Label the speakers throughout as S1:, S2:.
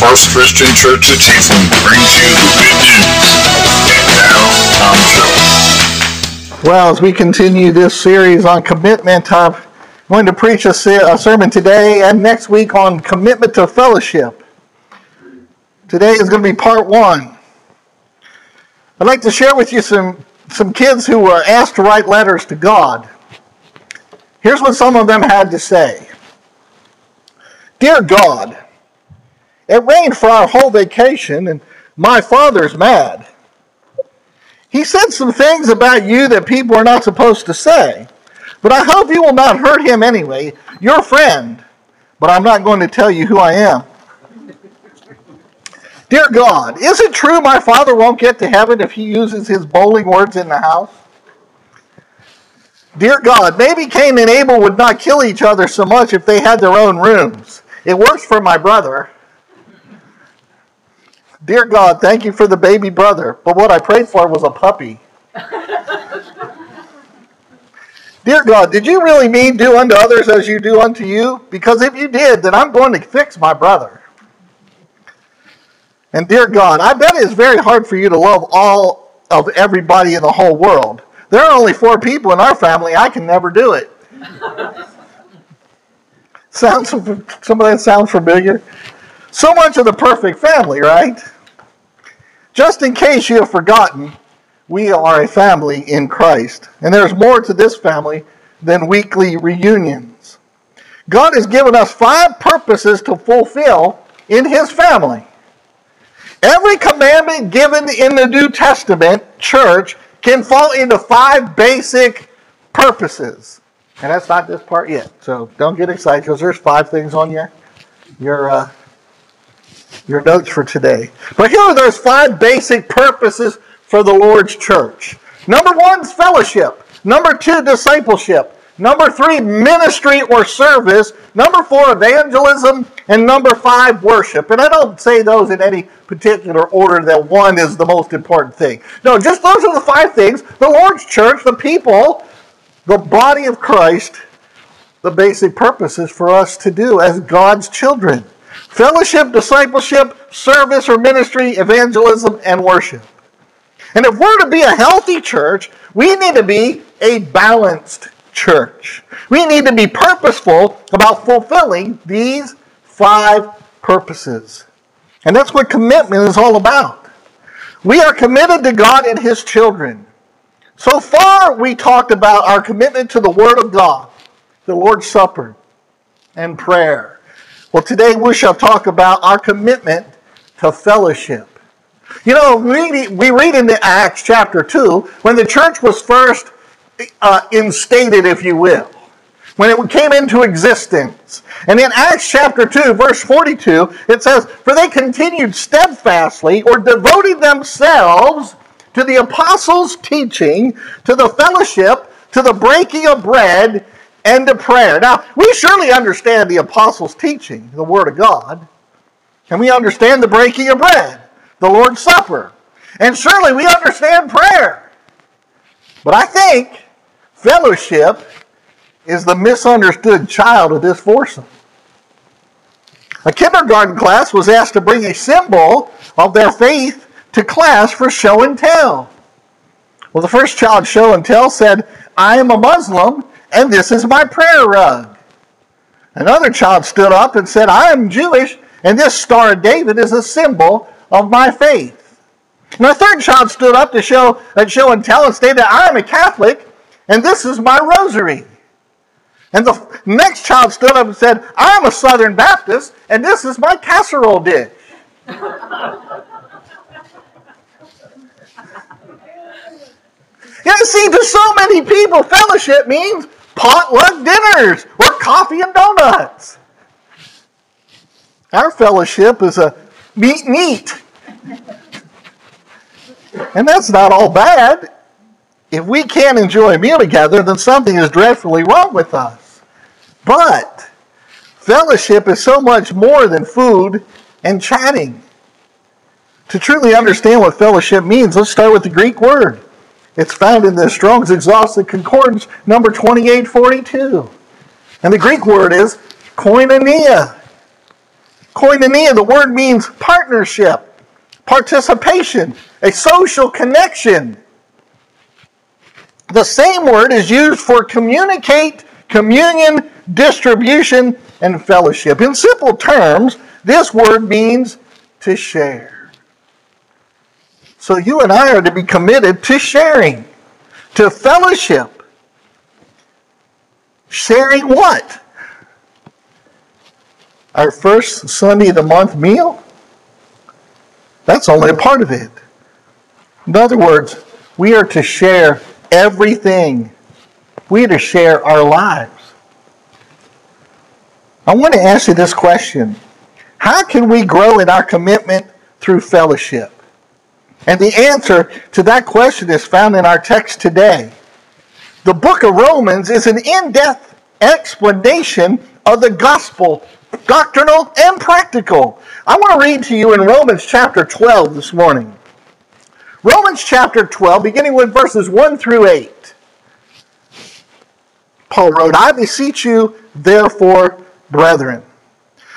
S1: First Christian Church of Chiefland brings you the good news. And now, Tom Show.
S2: Well, as we continue this series on commitment, I'm going to preach a, a sermon today and next week on commitment to fellowship. Today is going to be part one. I'd like to share with you some, some kids who were asked to write letters to God. Here's what some of them had to say Dear God, it rained for our whole vacation, and my father's mad. He said some things about you that people are not supposed to say, but I hope you will not hurt him anyway. Your friend, but I'm not going to tell you who I am. Dear God, is it true my father won't get to heaven if he uses his bowling words in the house? Dear God, maybe Cain and Abel would not kill each other so much if they had their own rooms. It works for my brother. Dear God, thank you for the baby brother, but what I prayed for was a puppy. Dear God, did you really mean do unto others as you do unto you? Because if you did, then I'm going to fix my brother. And dear God, I bet it's very hard for you to love all of everybody in the whole world. There are only four people in our family. I can never do it. sounds some of that sounds familiar. So much of the perfect family, right? Just in case you have forgotten, we are a family in Christ. And there's more to this family than weekly reunions. God has given us five purposes to fulfill in His family. Every commandment given in the New Testament church can fall into five basic purposes. And that's not this part yet. So don't get excited because there's five things on your, your, uh, your notes for today. But here are those five basic purposes for the Lord's church. Number one is fellowship. Number two, discipleship. Number three, ministry or service. Number four, evangelism. And number five, worship. And I don't say those in any particular order that one is the most important thing. No, just those are the five things. The Lord's church, the people, the body of Christ, the basic purposes for us to do as God's children fellowship, discipleship, service or ministry, evangelism, and worship. And if we're to be a healthy church, we need to be a balanced church. We need to be purposeful about fulfilling these five purposes. And that's what commitment is all about. We are committed to God and His children. So far, we talked about our commitment to the Word of God, the Lord's Supper, and prayer. Well, today we shall talk about our commitment to fellowship. You know, we, read in the Acts chapter 2, when the church was first uh, instated, if you will, when it came into existence. And in Acts chapter 2, verse 42, it says, For they continued steadfastly or devoted themselves to the apostles' teaching, to the fellowship, to the breaking of bread, and to prayer. Now, we surely understand the apostles' teaching, the Word of God, Can we understand the breaking of bread, the Lord's Supper, and surely we understand prayer. But I think fellowship is the misunderstood child of this foursome. A kindergarten class was asked to bring a symbol of their faith to class for show and tell. Well, the first child, show and tell, said, I am a Muslim and this is my prayer rug. Another child stood up and said, I am Jewish and this Star of David is a symbol of my faith. And a third child stood up to show, and show and tell and stated, I am a Catholic and this is my rosary. And the next child stood up and said, I'm a Southern Baptist and this is my casserole dish. You see, to so many people, fellowship means potluck dinners or coffee and donuts. Our fellowship is a meet and eat. And that's not all bad. If we can't enjoy a meal together, then something is dreadfully wrong with us. But fellowship is so much more than food and chatting. To truly understand what fellowship means, let's start with the Greek word. It's found in the Strong's Exhaustive Concordance, number 2842. And the Greek word is koinonia. Koinonia, the word means partnership, participation, a social connection. The same word is used for communicate, communion, distribution, and fellowship. In simple terms, this word means to share. So you and I are to be committed to sharing, to fellowship. Sharing what? Our first Sunday of the month meal? That's only a part of it. In other words, we are to share everything. We are to share our lives. I want to ask you this question How can we grow in our commitment through fellowship? And the answer to that question is found in our text today. The book of Romans is an in depth explanation of the gospel, doctrinal and practical. I want to read to you in Romans chapter 12 this morning. Romans chapter 12, beginning with verses 1 through 8. Paul wrote, I beseech you, therefore, brethren,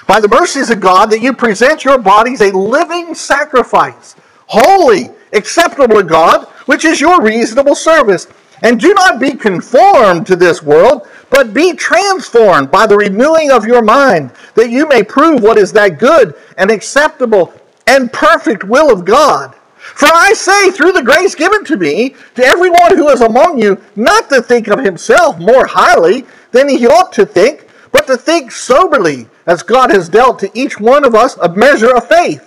S2: by the mercies of God, that you present your bodies a living sacrifice, holy, acceptable to God, which is your reasonable service. And do not be conformed to this world, but be transformed by the renewing of your mind, that you may prove what is that good and acceptable and perfect will of God. For I say, through the grace given to me, to everyone who is among you, not to think of himself more highly than he ought to think, but to think soberly, as God has dealt to each one of us a measure of faith.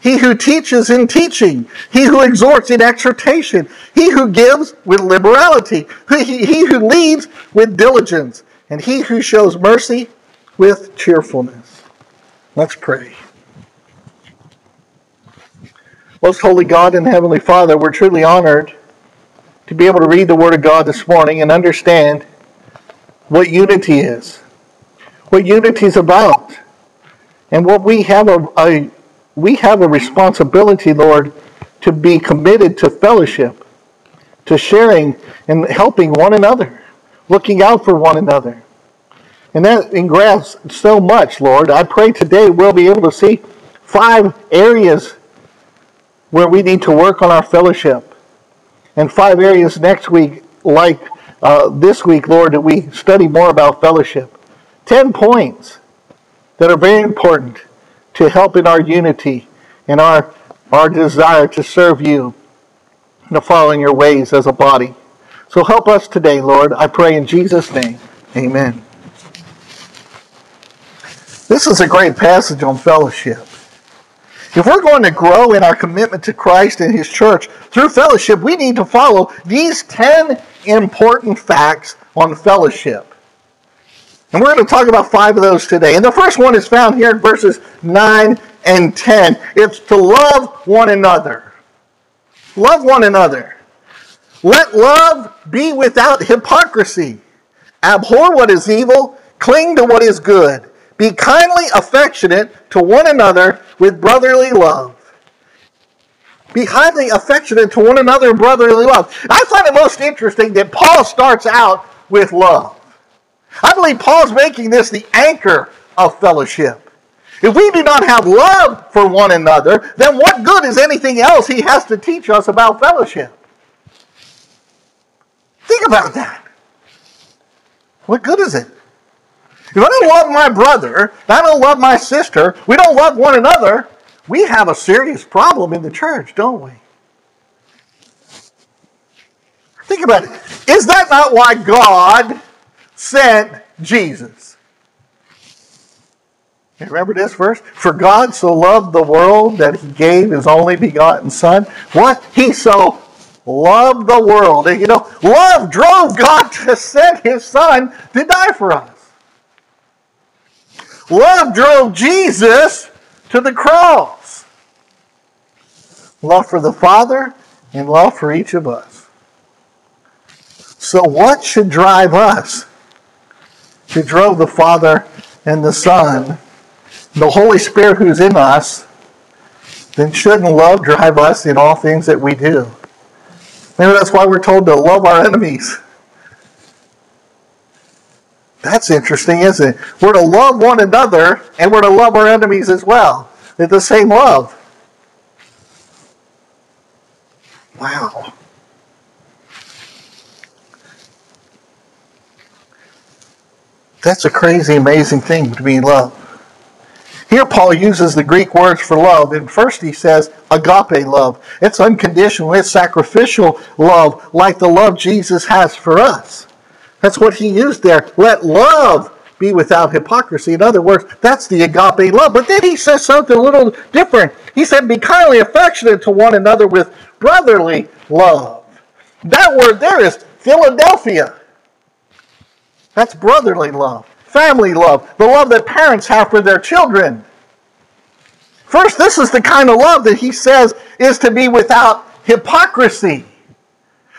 S2: He who teaches in teaching, he who exhorts in exhortation, he who gives with liberality, he who leads with diligence, and he who shows mercy with cheerfulness. Let's pray. Most holy God and Heavenly Father, we're truly honored to be able to read the Word of God this morning and understand what unity is, what unity is about, and what we have a, a we have a responsibility, Lord, to be committed to fellowship, to sharing and helping one another, looking out for one another. And that engrafts so much, Lord. I pray today we'll be able to see five areas where we need to work on our fellowship and five areas next week, like uh, this week, Lord, that we study more about fellowship. Ten points that are very important to help in our unity and our, our desire to serve you and to follow in your ways as a body. So help us today, Lord. I pray in Jesus' name. Amen. This is a great passage on fellowship. If we're going to grow in our commitment to Christ and His church through fellowship, we need to follow these 10 important facts on fellowship. And we're going to talk about five of those today. And the first one is found here in verses 9 and 10. It's to love one another. Love one another. Let love be without hypocrisy. Abhor what is evil, cling to what is good. Be kindly affectionate to one another with brotherly love. Be highly affectionate to one another in brotherly love. I find it most interesting that Paul starts out with love. I believe Paul's making this the anchor of fellowship. If we do not have love for one another, then what good is anything else he has to teach us about fellowship? Think about that. What good is it? If I don't love my brother, if I don't love my sister, we don't love one another, we have a serious problem in the church, don't we? Think about it. Is that not why God sent Jesus? Remember this verse? For God so loved the world that he gave his only begotten Son. What? He so loved the world. And you know, love drove God to send his Son to die for us. Love drove Jesus to the cross. love for the Father, and love for each of us. So, what should drive us? Should drove the Father and the Son, the Holy Spirit who's in us, then shouldn't love drive us in all things that we do? Maybe that's why we're told to love our enemies. That's interesting, isn't it? We're to love one another and we're to love our enemies as well. They're the same love. Wow. That's a crazy, amazing thing to be in love. Here, Paul uses the Greek words for love. And first, he says agape love. It's unconditional, it's sacrificial love, like the love Jesus has for us. That's what he used there. Let love be without hypocrisy. In other words, that's the agape love. But then he says something a little different. He said, Be kindly affectionate to one another with brotherly love. That word there is Philadelphia. That's brotherly love, family love, the love that parents have for their children. First, this is the kind of love that he says is to be without hypocrisy.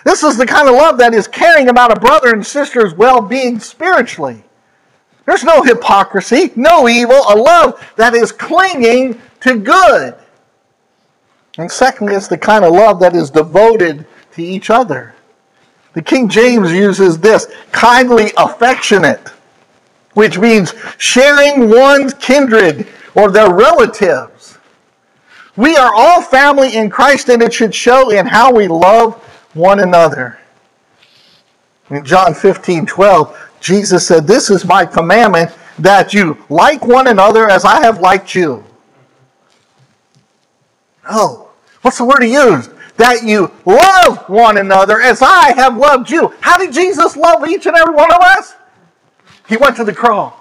S2: This is the kind of love that is caring about a brother and sister's well being spiritually. There's no hypocrisy, no evil, a love that is clinging to good. And secondly, it's the kind of love that is devoted to each other. The King James uses this kindly affectionate, which means sharing one's kindred or their relatives. We are all family in Christ, and it should show in how we love one another. In John 15 12, Jesus said, This is my commandment that you like one another as I have liked you. Oh, what's the word he used? That you love one another as I have loved you. How did Jesus love each and every one of us? He went to the cross.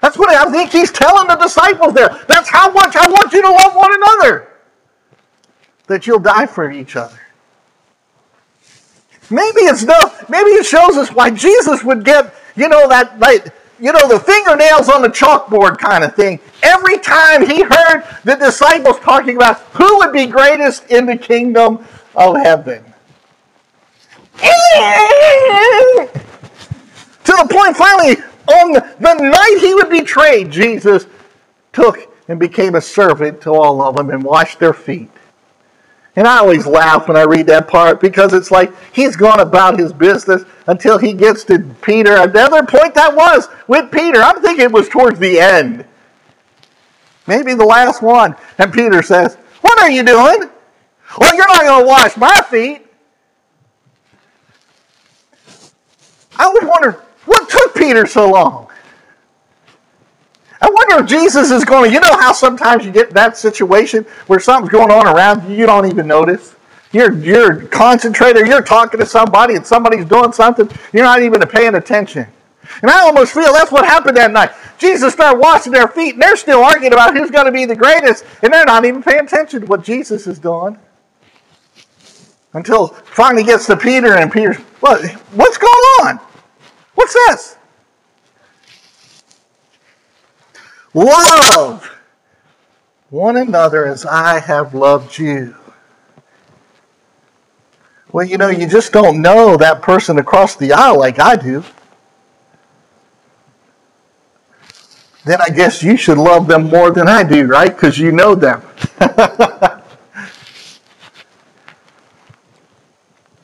S2: That's what I think he's telling the disciples there. That's how much I want you to love one another. That you'll die for each other. Maybe it's no, maybe it shows us why Jesus would get, you know, that like, you know, the fingernails on the chalkboard kind of thing. Every time he heard the disciples talking about who would be greatest in the kingdom of heaven. to the point finally, on the night he would betray, Jesus took and became a servant to all of them and washed their feet. And I always laugh when I read that part because it's like he's gone about his business until he gets to Peter. Another point that was with Peter, I'm thinking it was towards the end. Maybe the last one. And Peter says, What are you doing? Well, you're not going to wash my feet. I would wonder, what took Peter so long? I wonder if Jesus is going to, you know how sometimes you get that situation where something's going on around you, you don't even notice? You're, you're concentrated, you're talking to somebody and somebody's doing something, you're not even paying attention. And I almost feel that's what happened that night. Jesus started washing their feet, and they're still arguing about who's going to be the greatest, and they're not even paying attention to what Jesus is doing. Until finally gets to Peter, and Peter's, what, what's going on? What's this? Love one another as I have loved you. Well, you know, you just don't know that person across the aisle like I do. Then I guess you should love them more than I do, right? Because you know them.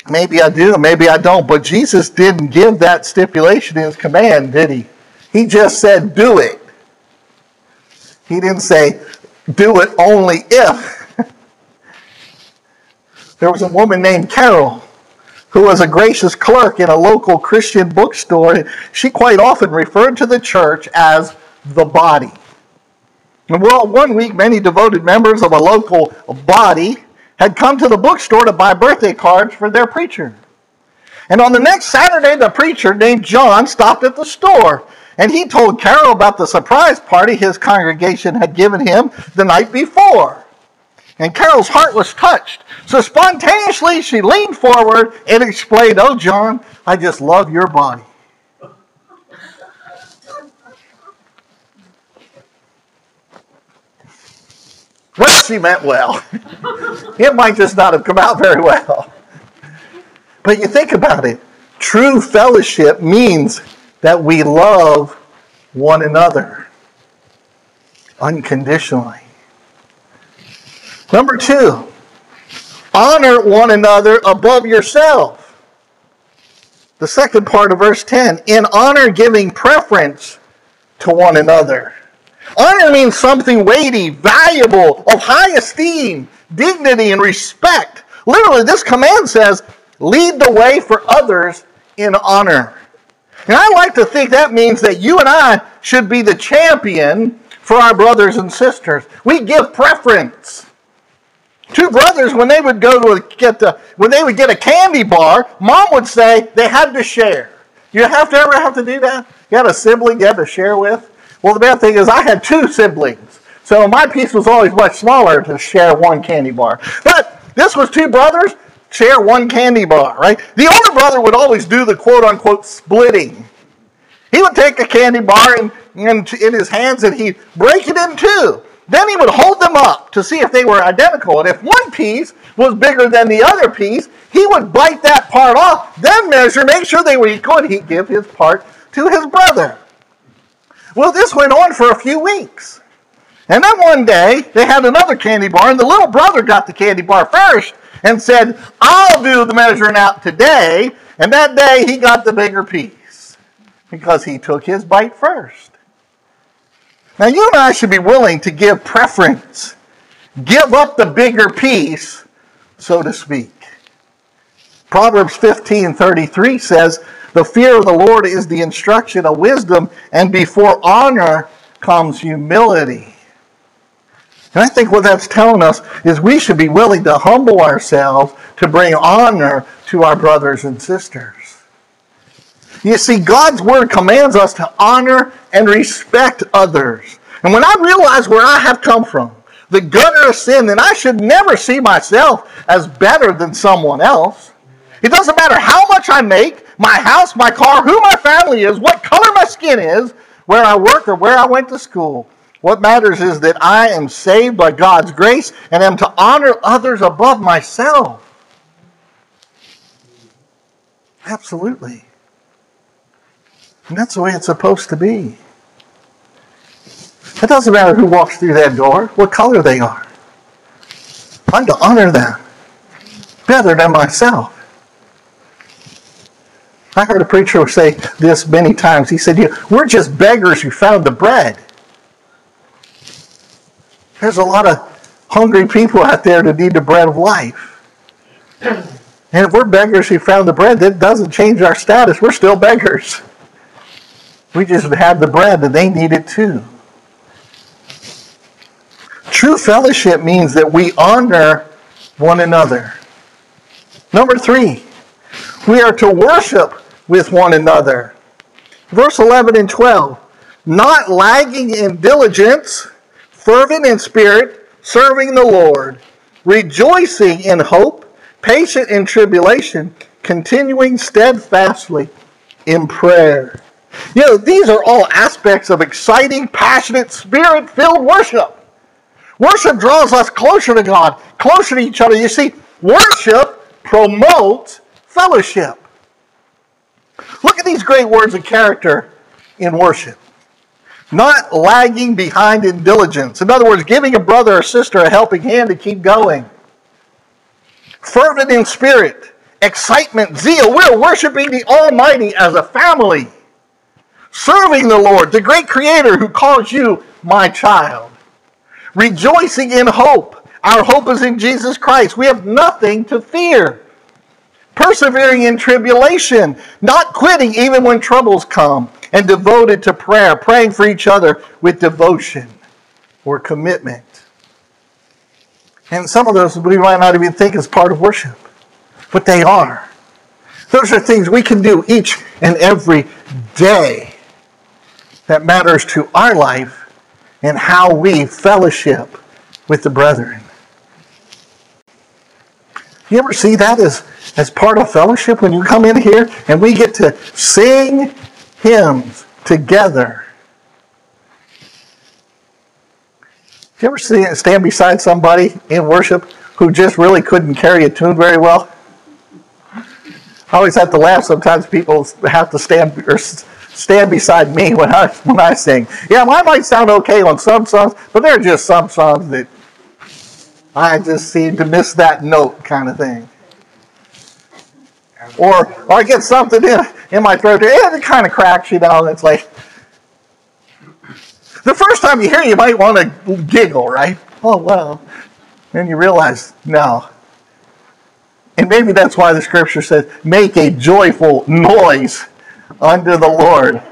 S2: maybe I do, maybe I don't. But Jesus didn't give that stipulation in his command, did he? He just said, do it. He didn't say, do it only if. there was a woman named Carol who was a gracious clerk in a local Christian bookstore. She quite often referred to the church as the body. And well, one week, many devoted members of a local body had come to the bookstore to buy birthday cards for their preacher. And on the next Saturday, the preacher named John stopped at the store and he told Carol about the surprise party his congregation had given him the night before. And Carol's heart was touched. So spontaneously, she leaned forward and explained, Oh, John, I just love your body. Well, she meant well. it might just not have come out very well. But you think about it true fellowship means that we love one another unconditionally. Number two, honor one another above yourself. The second part of verse 10 in honor giving preference to one another. Honor means something weighty, valuable, of high esteem, dignity, and respect. Literally, this command says, lead the way for others in honor. And I like to think that means that you and I should be the champion for our brothers and sisters. We give preference. Two brothers, when they would go to get the, when they would get a candy bar, mom would say they had to share. You have to ever have to do that? You had a sibling you had to share with? Well, the bad thing is I had two siblings. So my piece was always much smaller to share one candy bar. But this was two brothers, share one candy bar, right? The older brother would always do the quote unquote splitting. He would take a candy bar in, in, in his hands and he'd break it in two. Then he would hold them up to see if they were identical. And if one piece was bigger than the other piece, he would bite that part off, then measure, make sure they were equal, and he'd give his part to his brother. Well, this went on for a few weeks. And then one day, they had another candy bar, and the little brother got the candy bar first and said, I'll do the measuring out today. And that day, he got the bigger piece because he took his bite first. Now, you and I should be willing to give preference, give up the bigger piece, so to speak. Proverbs 15 33 says, The fear of the Lord is the instruction of wisdom, and before honor comes humility. And I think what that's telling us is we should be willing to humble ourselves to bring honor to our brothers and sisters. You see, God's word commands us to honor and respect others. And when I realize where I have come from, the gutter of sin, then I should never see myself as better than someone else. It doesn't matter how much I make, my house, my car, who my family is, what color my skin is, where I work, or where I went to school. What matters is that I am saved by God's grace and am to honor others above myself. Absolutely. And that's the way it's supposed to be. It doesn't matter who walks through that door, what color they are. I'm to honor them better than myself. I heard a preacher say this many times. He said, We're just beggars who found the bread. There's a lot of hungry people out there that need the bread of life. And if we're beggars who found the bread, that doesn't change our status. We're still beggars. We just have the bread and they need it too. True fellowship means that we honor one another. Number three, we are to worship with one another. Verse 11 and 12. Not lagging in diligence, fervent in spirit, serving the Lord, rejoicing in hope, patient in tribulation, continuing steadfastly in prayer. You know, these are all aspects of exciting, passionate, spirit filled worship. Worship draws us closer to God, closer to each other. You see, worship promotes fellowship. Look at these great words of character in worship. Not lagging behind in diligence. In other words, giving a brother or sister a helping hand to keep going. Fervent in spirit, excitement, zeal. We're worshiping the Almighty as a family. Serving the Lord, the great Creator who calls you my child. Rejoicing in hope. Our hope is in Jesus Christ. We have nothing to fear persevering in tribulation, not quitting even when troubles come, and devoted to prayer, praying for each other with devotion or commitment. And some of those we might not even think is part of worship, but they are. Those are things we can do each and every day that matters to our life and how we fellowship with the brethren. You ever see that as, as part of fellowship when you come in here and we get to sing hymns together? you ever see, stand beside somebody in worship who just really couldn't carry a tune very well? I always have to laugh. Sometimes people have to stand or stand beside me when I when I sing. Yeah, mine might sound okay on some songs, but there are just some songs that I just seem to miss that note, kind of thing. Or, or I get something in, in my throat, and it kind of cracks, you and it's like, the first time you hear it, you might want to giggle, right? Oh, well. Then you realize, no. And maybe that's why the scripture says, make a joyful noise unto the Lord.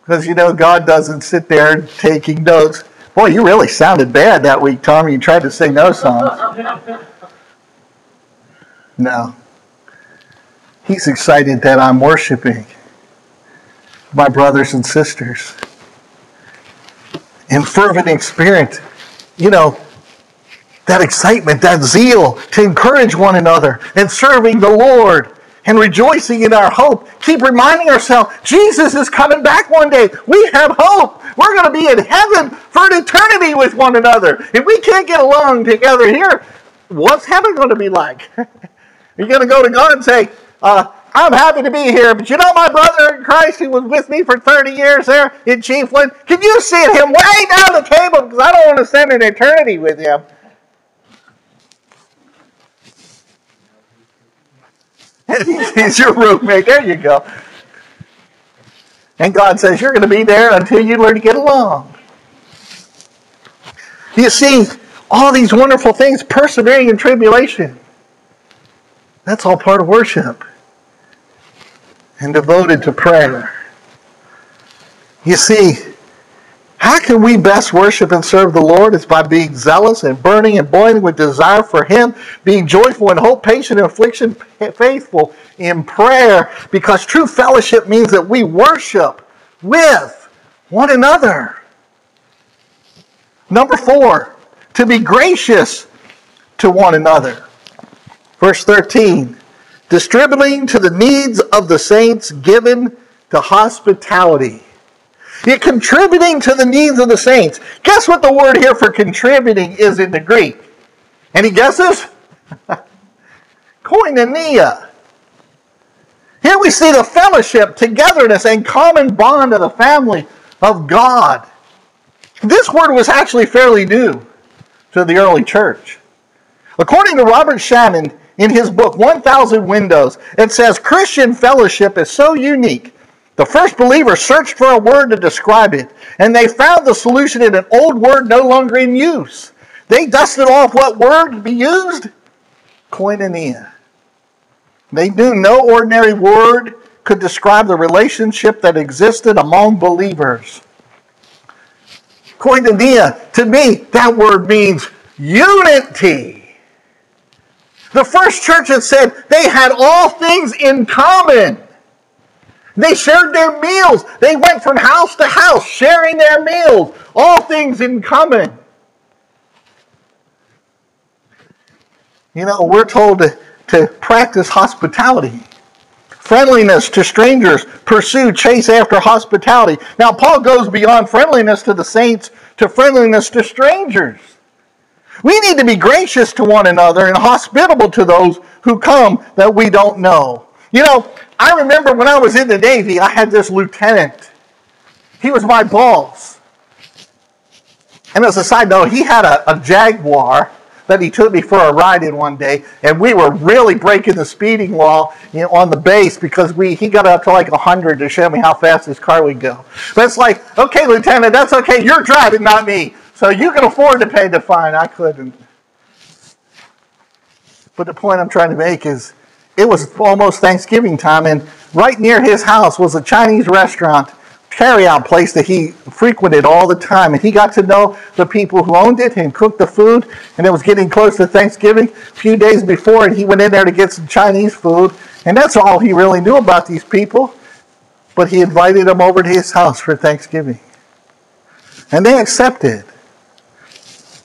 S2: Because, you know, God doesn't sit there taking notes. Boy, you really sounded bad that week, Tommy. You tried to sing those songs. No. He's excited that I'm worshiping my brothers and sisters in fervent experience. You know, that excitement, that zeal to encourage one another and serving the Lord and rejoicing in our hope. Keep reminding ourselves Jesus is coming back one day. We have hope. We're going to be in heaven for an eternity with one another. If we can't get along together here, what's heaven going to be like? You're going to go to God and say, uh, I'm happy to be here, but you know my brother in Christ who was with me for 30 years there in Chiefland? Can you see him way down the table? Because I don't want to spend an eternity with him. He's your roommate. There you go. And God says, You're going to be there until you learn to get along. You see, all these wonderful things, persevering in tribulation, that's all part of worship and devoted to prayer. You see, how can we best worship and serve the Lord? It's by being zealous and burning and boiling with desire for Him, being joyful in hope, patient in affliction, faithful in prayer, because true fellowship means that we worship with one another. Number four, to be gracious to one another. Verse 13, distributing to the needs of the saints, given to hospitality. You're contributing to the needs of the saints. Guess what the word here for contributing is in the Greek? Any guesses? Koinonia. Here we see the fellowship, togetherness, and common bond of the family of God. This word was actually fairly new to the early church. According to Robert Shannon, in his book 1000 Windows, it says Christian fellowship is so unique the first believers searched for a word to describe it, and they found the solution in an old word no longer in use. They dusted off what word to be used? Koinonia. They knew no ordinary word could describe the relationship that existed among believers. Koinonia, to me, that word means unity. The first church had said they had all things in common. They shared their meals. They went from house to house sharing their meals, all things in common. You know, we're told to, to practice hospitality, friendliness to strangers, pursue, chase after hospitality. Now, Paul goes beyond friendliness to the saints to friendliness to strangers. We need to be gracious to one another and hospitable to those who come that we don't know. You know, I remember when I was in the Navy, I had this lieutenant. He was my boss. And as a side note, he had a, a Jaguar that he took me for a ride in one day, and we were really breaking the speeding law you know, on the base because we he got up to like 100 to show me how fast his car would go. But it's like, okay, Lieutenant, that's okay. You're driving, not me. So you can afford to pay the fine. I couldn't. But the point I'm trying to make is it was almost Thanksgiving time, and right near his house was a Chinese restaurant, carry-out place that he frequented all the time. And he got to know the people who owned it and cooked the food. And it was getting close to Thanksgiving. A few days before, and he went in there to get some Chinese food. And that's all he really knew about these people. But he invited them over to his house for Thanksgiving. And they accepted.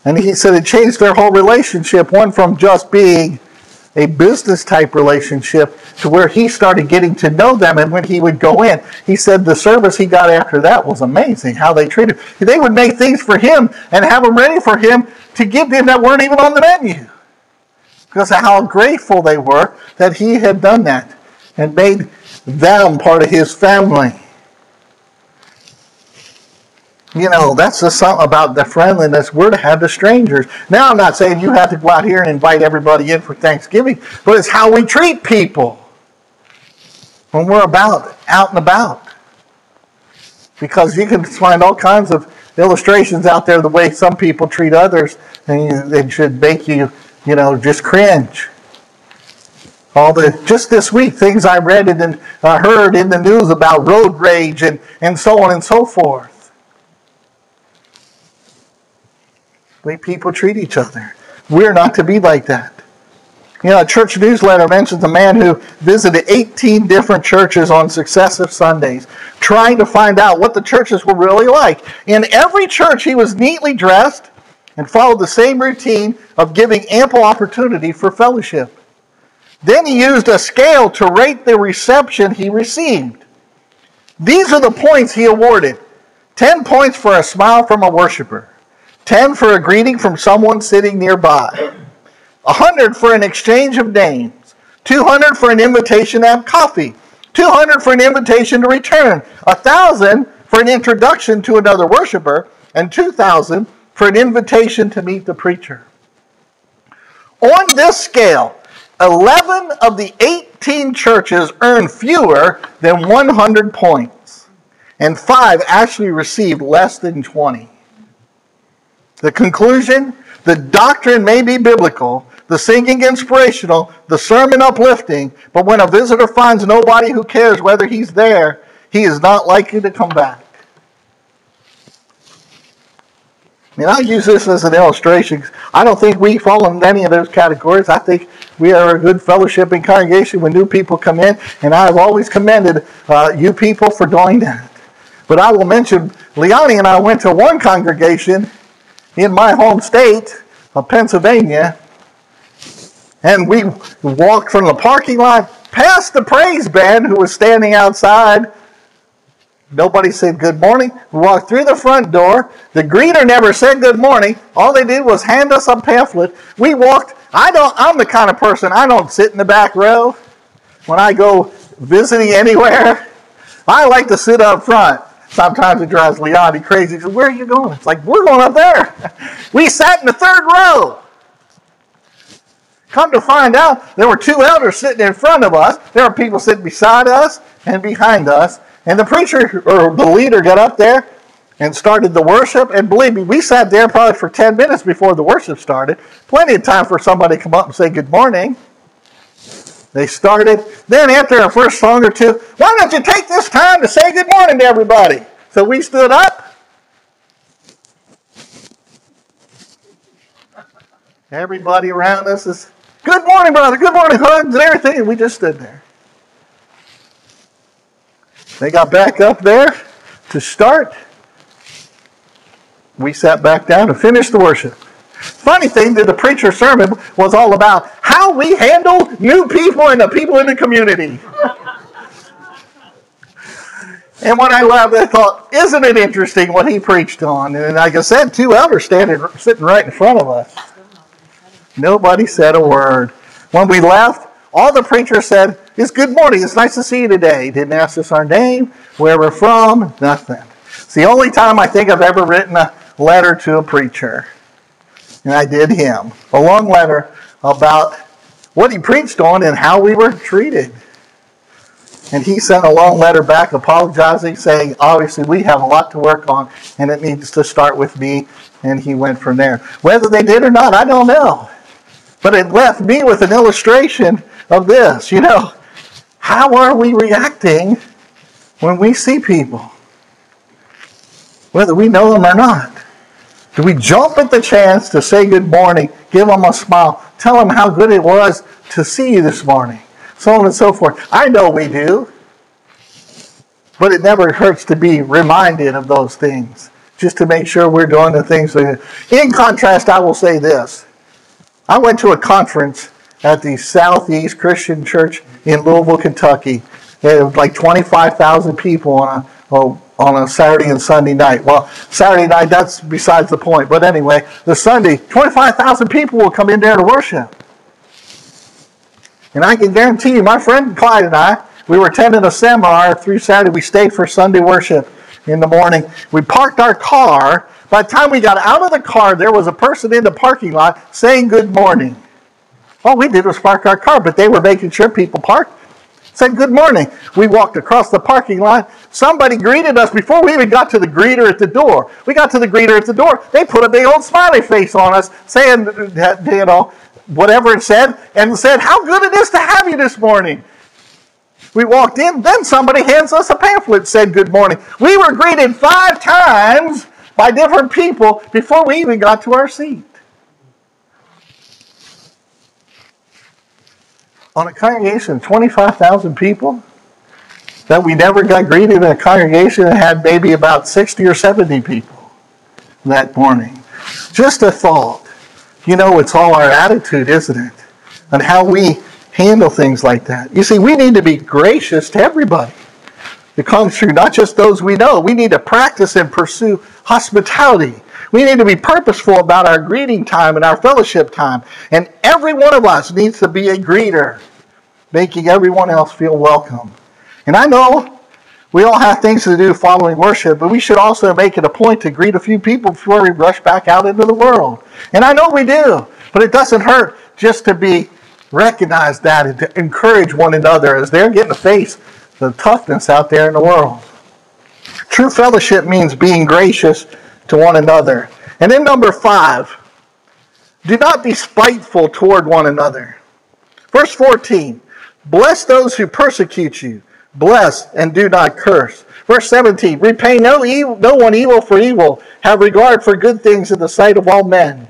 S2: And he said it changed their whole relationship, one from just being a business type relationship to where he started getting to know them. And when he would go in, he said the service he got after that was amazing, how they treated him. They would make things for him and have them ready for him to give them that weren't even on the menu. Because of how grateful they were that he had done that and made them part of his family. You know, that's just something about the friendliness we're to have to strangers. Now, I'm not saying you have to go out here and invite everybody in for Thanksgiving, but it's how we treat people when we're about out and about. Because you can find all kinds of illustrations out there the way some people treat others, and it should make you, you know, just cringe. All the just this week things I read and uh, heard in the news about road rage and, and so on and so forth. Way people treat each other. We're not to be like that. You know, a church newsletter mentions a man who visited 18 different churches on successive Sundays, trying to find out what the churches were really like. In every church, he was neatly dressed and followed the same routine of giving ample opportunity for fellowship. Then he used a scale to rate the reception he received. These are the points he awarded 10 points for a smile from a worshiper, 10 for a greeting from someone sitting nearby. a 100 for an exchange of names, 200 for an invitation to have coffee, 200 for an invitation to return, a 1,000 for an introduction to another worshiper, and 2,000 for an invitation to meet the preacher. On this scale, 11 of the 18 churches earned fewer than 100 points, and 5 actually received less than 20. The conclusion the doctrine may be biblical, the singing inspirational, the sermon uplifting, but when a visitor finds nobody who cares whether he's there, he is not likely to come back. I mean, I'll use this as an illustration. I don't think we fall in any of those categories. I think we are a good fellowship and congregation when new people come in, and I've always commended uh, you people for doing that. But I will mention, Leonie and I went to one congregation in my home state of Pennsylvania, and we walked from the parking lot past the praise band who was standing outside. Nobody said good morning. We walked through the front door. The greeter never said good morning. All they did was hand us a pamphlet. We walked. I don't. I'm the kind of person I don't sit in the back row when I go visiting anywhere. I like to sit up front. Sometimes it drives Leonie crazy. He says, Where are you going? It's like, We're going up there. We sat in the third row. Come to find out, there were two elders sitting in front of us. There were people sitting beside us and behind us. And the preacher or the leader got up there and started the worship. And believe me, we sat there probably for 10 minutes before the worship started. Plenty of time for somebody to come up and say good morning. They started. Then, after our first song or two, why don't you take this time to say good morning to everybody? So we stood up. Everybody around us is, good morning, brother, good morning, hugs and everything. And we just stood there. They got back up there to start. We sat back down to finish the worship. Funny thing that the preacher's sermon was all about how we handle new people and the people in the community. and when I left, I thought, isn't it interesting what he preached on? And like I said, two elders standing sitting right in front of us. Nobody said a word. When we left, all the preacher said is good morning. It's nice to see you today. Didn't ask us our name, where we're from, nothing. It's the only time I think I've ever written a letter to a preacher and I did him a long letter about what he preached on and how we were treated. And he sent a long letter back apologizing, saying, obviously, we have a lot to work on, and it needs to start with me. And he went from there. Whether they did or not, I don't know. But it left me with an illustration of this. You know, how are we reacting when we see people? Whether we know them or not. Do we jump at the chance to say good morning, give them a smile, tell them how good it was to see you this morning, so on and so forth? I know we do. But it never hurts to be reminded of those things, just to make sure we're doing the things. In contrast, I will say this. I went to a conference at the Southeast Christian Church in Louisville, Kentucky. They had like 25,000 people on a, oh, on a Saturday and Sunday night. Well, Saturday night, that's besides the point. But anyway, the Sunday, 25,000 people will come in there to worship. And I can guarantee you, my friend Clyde and I, we were attending a seminar through Saturday. We stayed for Sunday worship in the morning. We parked our car. By the time we got out of the car, there was a person in the parking lot saying good morning. All we did was park our car, but they were making sure people parked. Said good morning. We walked across the parking lot. Somebody greeted us before we even got to the greeter at the door. We got to the greeter at the door. They put a big old smiley face on us, saying, you know, whatever it said, and said, How good it is to have you this morning. We walked in, then somebody hands us a pamphlet said good morning. We were greeted five times by different people before we even got to our seat. On a congregation of 25,000 people, that we never got greeted in a congregation that had maybe about 60 or 70 people that morning. Just a thought. You know, it's all our attitude, isn't it? And how we handle things like that. You see, we need to be gracious to everybody. It comes through not just those we know. We need to practice and pursue hospitality. We need to be purposeful about our greeting time and our fellowship time. And every one of us needs to be a greeter, making everyone else feel welcome. And I know we all have things to do following worship, but we should also make it a point to greet a few people before we rush back out into the world. And I know we do, but it doesn't hurt just to be recognized that and to encourage one another as they're getting to face the toughness out there in the world. True fellowship means being gracious to one another. And then number five, do not be spiteful toward one another. Verse 14, bless those who persecute you, bless and do not curse. Verse 17, repay no, evil, no one evil for evil, have regard for good things in the sight of all men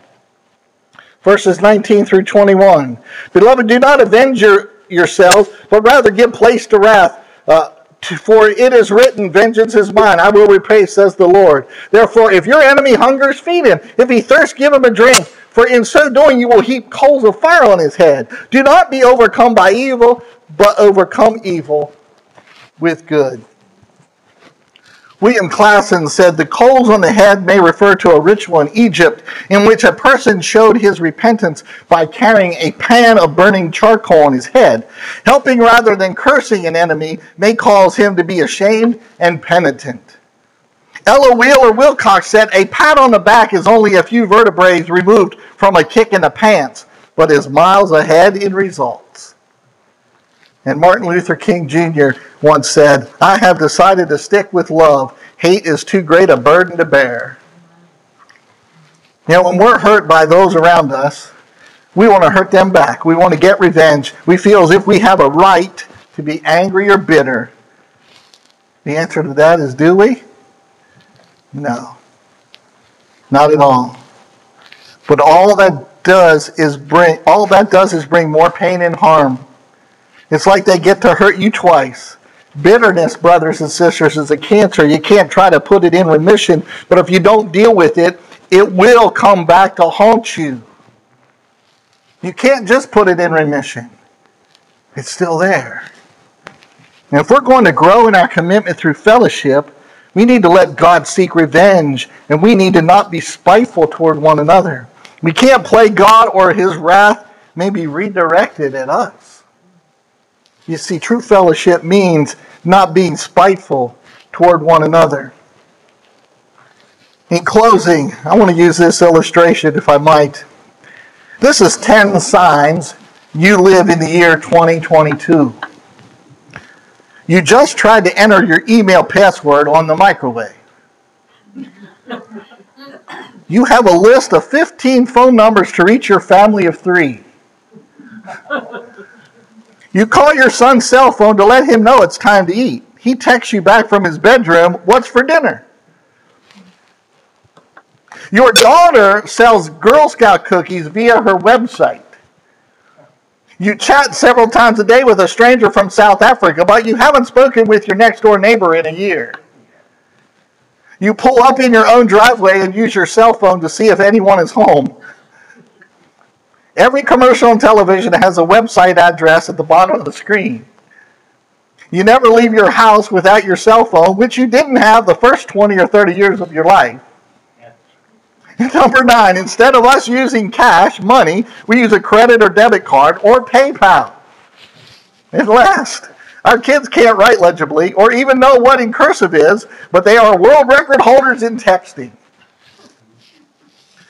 S2: verses 19 through 21. Beloved, do not avenge your, yourselves, but rather give place to wrath. Uh, for it is written, Vengeance is mine, I will repay, says the Lord. Therefore, if your enemy hungers, feed him. If he thirsts, give him a drink. For in so doing, you will heap coals of fire on his head. Do not be overcome by evil, but overcome evil with good. William Klassen said the coals on the head may refer to a ritual in Egypt in which a person showed his repentance by carrying a pan of burning charcoal on his head. Helping rather than cursing an enemy may cause him to be ashamed and penitent. Ella Wheeler Wilcox said a pat on the back is only a few vertebrae removed from a kick in the pants, but is miles ahead in results. And Martin Luther King Jr. once said, I have decided to stick with love. Hate is too great a burden to bear. You know, when we're hurt by those around us, we want to hurt them back. We want to get revenge. We feel as if we have a right to be angry or bitter. The answer to that is do we? No. Not at all. But all that does is bring all that does is bring more pain and harm. It's like they get to hurt you twice. Bitterness, brothers and sisters, is a cancer. You can't try to put it in remission, but if you don't deal with it, it will come back to haunt you. You can't just put it in remission, it's still there. And if we're going to grow in our commitment through fellowship, we need to let God seek revenge, and we need to not be spiteful toward one another. We can't play God or his wrath may be redirected at us. You see, true fellowship means not being spiteful toward one another. In closing, I want to use this illustration, if I might. This is 10 signs you live in the year 2022. You just tried to enter your email password on the microwave. You have a list of 15 phone numbers to reach your family of three. You call your son's cell phone to let him know it's time to eat. He texts you back from his bedroom, What's for dinner? Your daughter sells Girl Scout cookies via her website. You chat several times a day with a stranger from South Africa, but you haven't spoken with your next door neighbor in a year. You pull up in your own driveway and use your cell phone to see if anyone is home. Every commercial on television has a website address at the bottom of the screen. You never leave your house without your cell phone, which you didn't have the first 20 or 30 years of your life. Number nine, instead of us using cash, money, we use a credit or debit card or PayPal. And last, our kids can't write legibly or even know what in cursive is, but they are world record holders in texting.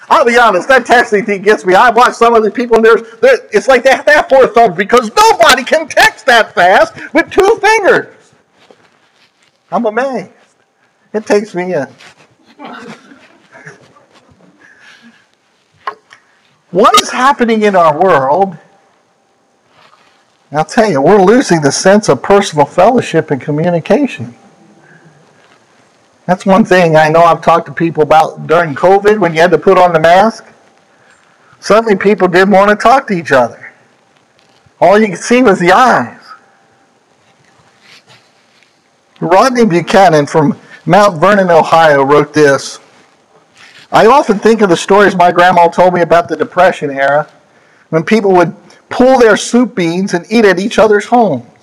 S2: I'll be honest, that texting thing gets me. I watch some of the people, and there's, it's like they have to have four thumbs because nobody can text that fast with two fingers. I'm amazed. It takes me a. what is happening in our world? I'll tell you, we're losing the sense of personal fellowship and communication. That's one thing I know I've talked to people about during COVID when you had to put on the mask. Suddenly people didn't want to talk to each other. All you could see was the eyes. Rodney Buchanan from Mount Vernon, Ohio wrote this. I often think of the stories my grandma told me about the Depression era when people would pull their soup beans and eat at each other's homes.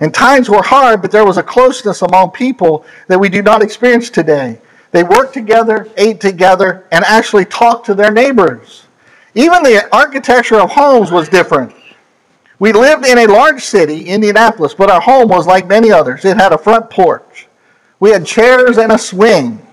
S2: And times were hard, but there was a closeness among people that we do not experience today. They worked together, ate together, and actually talked to their neighbors. Even the architecture of homes was different. We lived in a large city, Indianapolis, but our home was like many others. It had a front porch. We had chairs and a swing.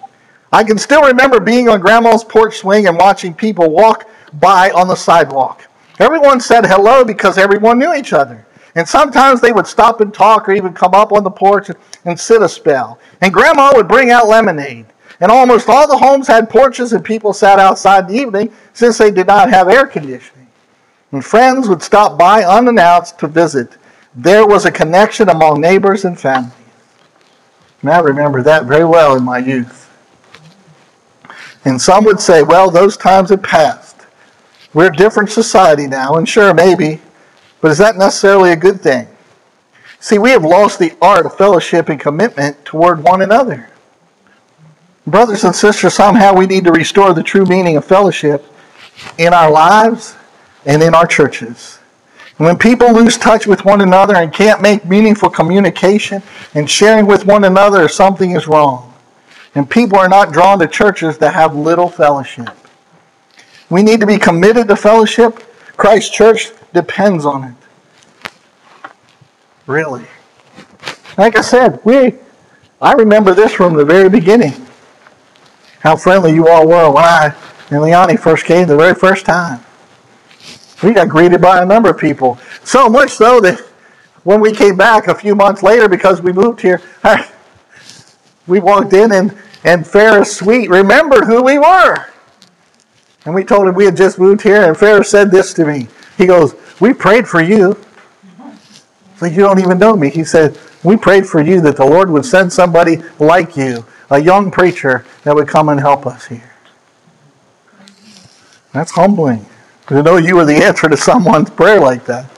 S2: I can still remember being on Grandma's porch swing and watching people walk by on the sidewalk. Everyone said hello because everyone knew each other. And sometimes they would stop and talk or even come up on the porch and sit a spell. And Grandma would bring out lemonade. And almost all the homes had porches and people sat outside in the evening since they did not have air conditioning. And friends would stop by unannounced to visit. There was a connection among neighbors and families. And I remember that very well in my youth. And some would say, well, those times have passed. We're a different society now, and sure, maybe but is that necessarily a good thing? See, we have lost the art of fellowship and commitment toward one another. Brothers and sisters, somehow we need to restore the true meaning of fellowship in our lives and in our churches. When people lose touch with one another and can't make meaningful communication and sharing with one another, something is wrong. And people are not drawn to churches that have little fellowship. We need to be committed to fellowship. Christ Church depends on it. Really. Like I said, we I remember this from the very beginning. How friendly you all were when I and Leonie first came the very first time. We got greeted by a number of people. So much so that when we came back a few months later because we moved here, we walked in and, and Ferris Sweet remembered who we were. And we told him we had just moved here, and Ferris said this to me. He goes, We prayed for you. So you don't even know me. He said, We prayed for you that the Lord would send somebody like you, a young preacher, that would come and help us here. That's humbling to know you were the answer to someone's prayer like that.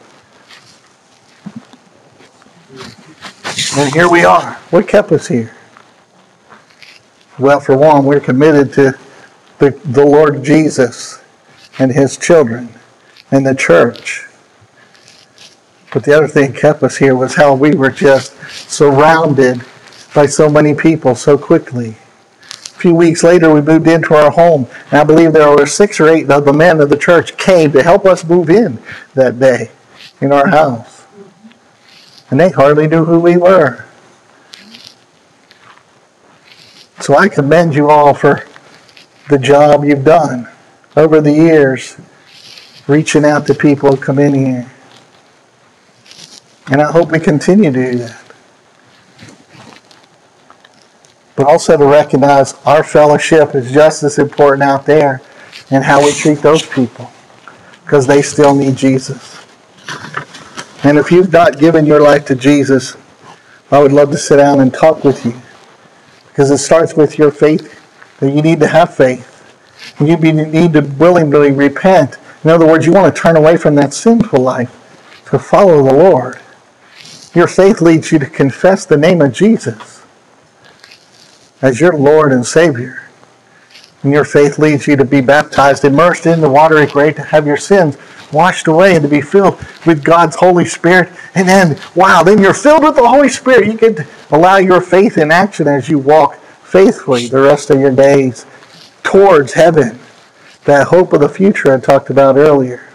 S2: And here we are. What kept us here? Well, for one, we're committed to the, the Lord Jesus and his children and the church. But the other thing kept us here was how we were just surrounded by so many people so quickly. A few weeks later, we moved into our home, and I believe there were six or eight of the men of the church came to help us move in that day in our house. And they hardly knew who we were. So I commend you all for the job you've done over the years reaching out to people come in here. And I hope we continue to do that. But also to recognize our fellowship is just as important out there and how we treat those people because they still need Jesus. And if you've not given your life to Jesus, I would love to sit down and talk with you because it starts with your faith that you need to have faith. You need to willingly repent in other words, you want to turn away from that sinful life to follow the Lord. Your faith leads you to confess the name of Jesus as your Lord and Savior. And your faith leads you to be baptized, immersed in the watery grave, to have your sins washed away and to be filled with God's Holy Spirit. And then, wow, then you're filled with the Holy Spirit. You can allow your faith in action as you walk faithfully the rest of your days towards heaven. That hope of the future I talked about earlier.